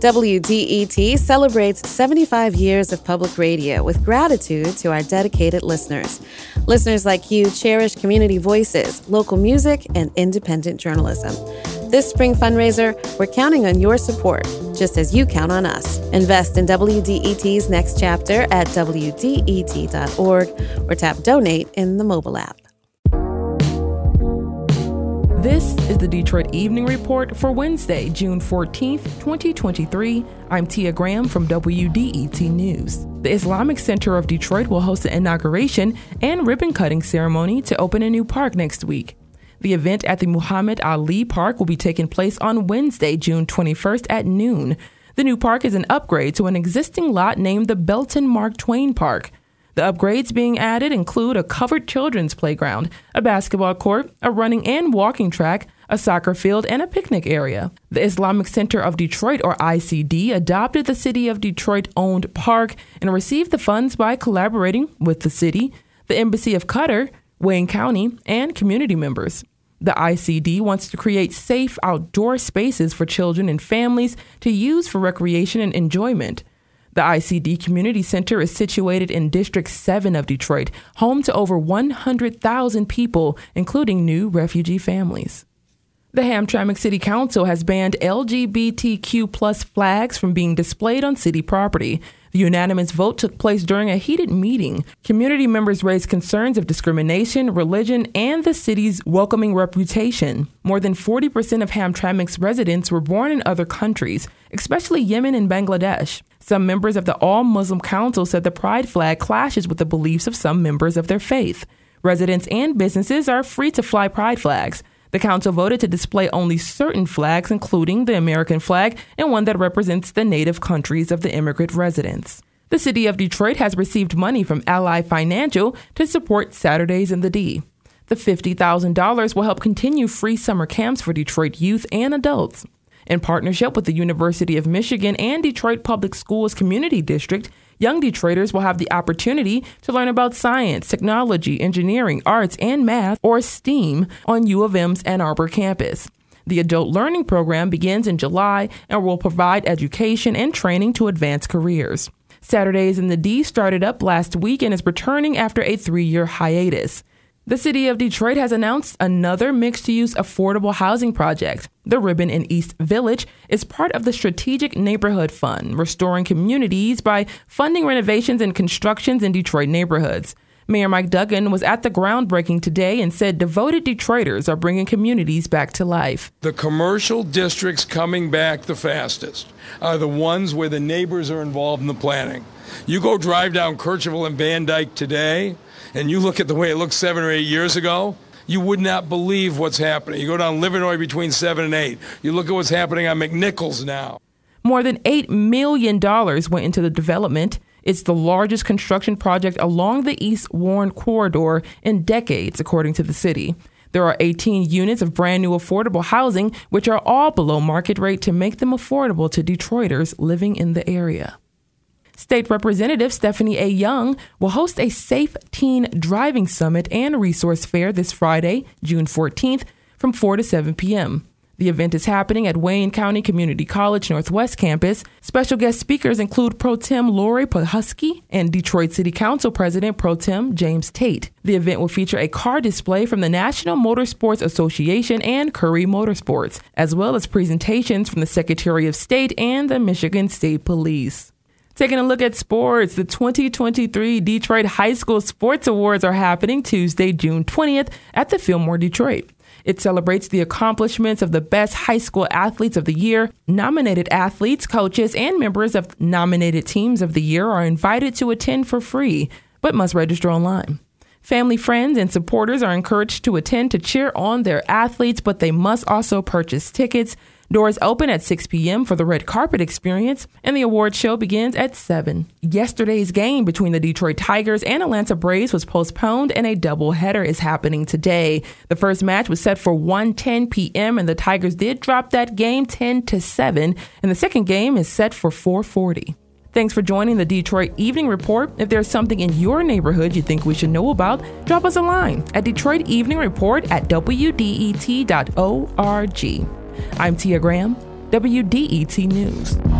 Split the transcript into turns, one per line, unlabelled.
WDET celebrates 75 years of public radio with gratitude to our dedicated listeners. Listeners like you cherish community voices, local music, and independent journalism. This spring fundraiser, we're counting on your support, just as you count on us. Invest in WDET's next chapter at WDET.org or tap donate in the mobile app.
This is the Detroit Evening Report for Wednesday, June 14th, 2023. I'm Tia Graham from WDET News. The Islamic Center of Detroit will host an inauguration and ribbon cutting ceremony to open a new park next week. The event at the Muhammad Ali Park will be taking place on Wednesday, June 21st at noon. The new park is an upgrade to an existing lot named the Belton Mark Twain Park. The upgrades being added include a covered children's playground, a basketball court, a running and walking track, a soccer field, and a picnic area. The Islamic Center of Detroit, or ICD, adopted the City of Detroit owned park and received the funds by collaborating with the city, the Embassy of Qatar, Wayne County, and community members. The ICD wants to create safe outdoor spaces for children and families to use for recreation and enjoyment. The ICD Community Center is situated in District 7 of Detroit, home to over 100,000 people, including new refugee families. The Hamtramck City Council has banned LGBTQ plus flags from being displayed on city property. The unanimous vote took place during a heated meeting. Community members raised concerns of discrimination, religion, and the city's welcoming reputation. More than 40% of Hamtramck's residents were born in other countries, especially Yemen and Bangladesh. Some members of the All Muslim Council said the pride flag clashes with the beliefs of some members of their faith. Residents and businesses are free to fly pride flags. The council voted to display only certain flags, including the American flag and one that represents the native countries of the immigrant residents. The city of Detroit has received money from Ally Financial to support Saturdays in the D. The $50,000 will help continue free summer camps for Detroit youth and adults. In partnership with the University of Michigan and Detroit Public Schools Community District, young Detroiters will have the opportunity to learn about science, technology, engineering, arts, and math, or STEAM, on U of M's Ann Arbor campus. The adult learning program begins in July and will provide education and training to advance careers. Saturdays in the D started up last week and is returning after a three year hiatus. The city of Detroit has announced another mixed use affordable housing project. The Ribbon in East Village is part of the Strategic Neighborhood Fund, restoring communities by funding renovations and constructions in Detroit neighborhoods. Mayor Mike Duggan was at the groundbreaking today and said devoted Detroiters are bringing communities back to life.
The commercial districts coming back the fastest are the ones where the neighbors are involved in the planning. You go drive down Kercheval and Van Dyke today, and you look at the way it looked seven or eight years ago, you would not believe what's happening. You go down Livernois between seven and eight. You look at what's happening on McNichols now.
More than $8 million went into the development. It's the largest construction project along the East Warren corridor in decades, according to the city. There are 18 units of brand new affordable housing, which are all below market rate to make them affordable to Detroiters living in the area. State Representative Stephanie A. Young will host a Safe Teen Driving Summit and Resource Fair this Friday, June 14th, from 4 to 7 p.m. The event is happening at Wayne County Community College Northwest Campus. Special guest speakers include Pro Tem Laurie Pohutsky and Detroit City Council President Pro Tem James Tate. The event will feature a car display from the National Motorsports Association and Curry Motorsports, as well as presentations from the Secretary of State and the Michigan State Police. Taking a look at sports, the 2023 Detroit High School Sports Awards are happening Tuesday, June 20th at the Fillmore Detroit. It celebrates the accomplishments of the best high school athletes of the year. Nominated athletes, coaches, and members of nominated teams of the year are invited to attend for free, but must register online. Family, friends, and supporters are encouraged to attend to cheer on their athletes, but they must also purchase tickets. Doors open at 6 p.m. for the red carpet experience, and the award show begins at 7. Yesterday's game between the Detroit Tigers and Atlanta Braves was postponed, and a doubleheader is happening today. The first match was set for 1:10 p.m., and the Tigers did drop that game 10 to 7, and the second game is set for 4:40. Thanks for joining the Detroit Evening Report. If there's something in your neighborhood you think we should know about, drop us a line at Detroit Evening Report at WDET.org. I'm Tia Graham. WDET News.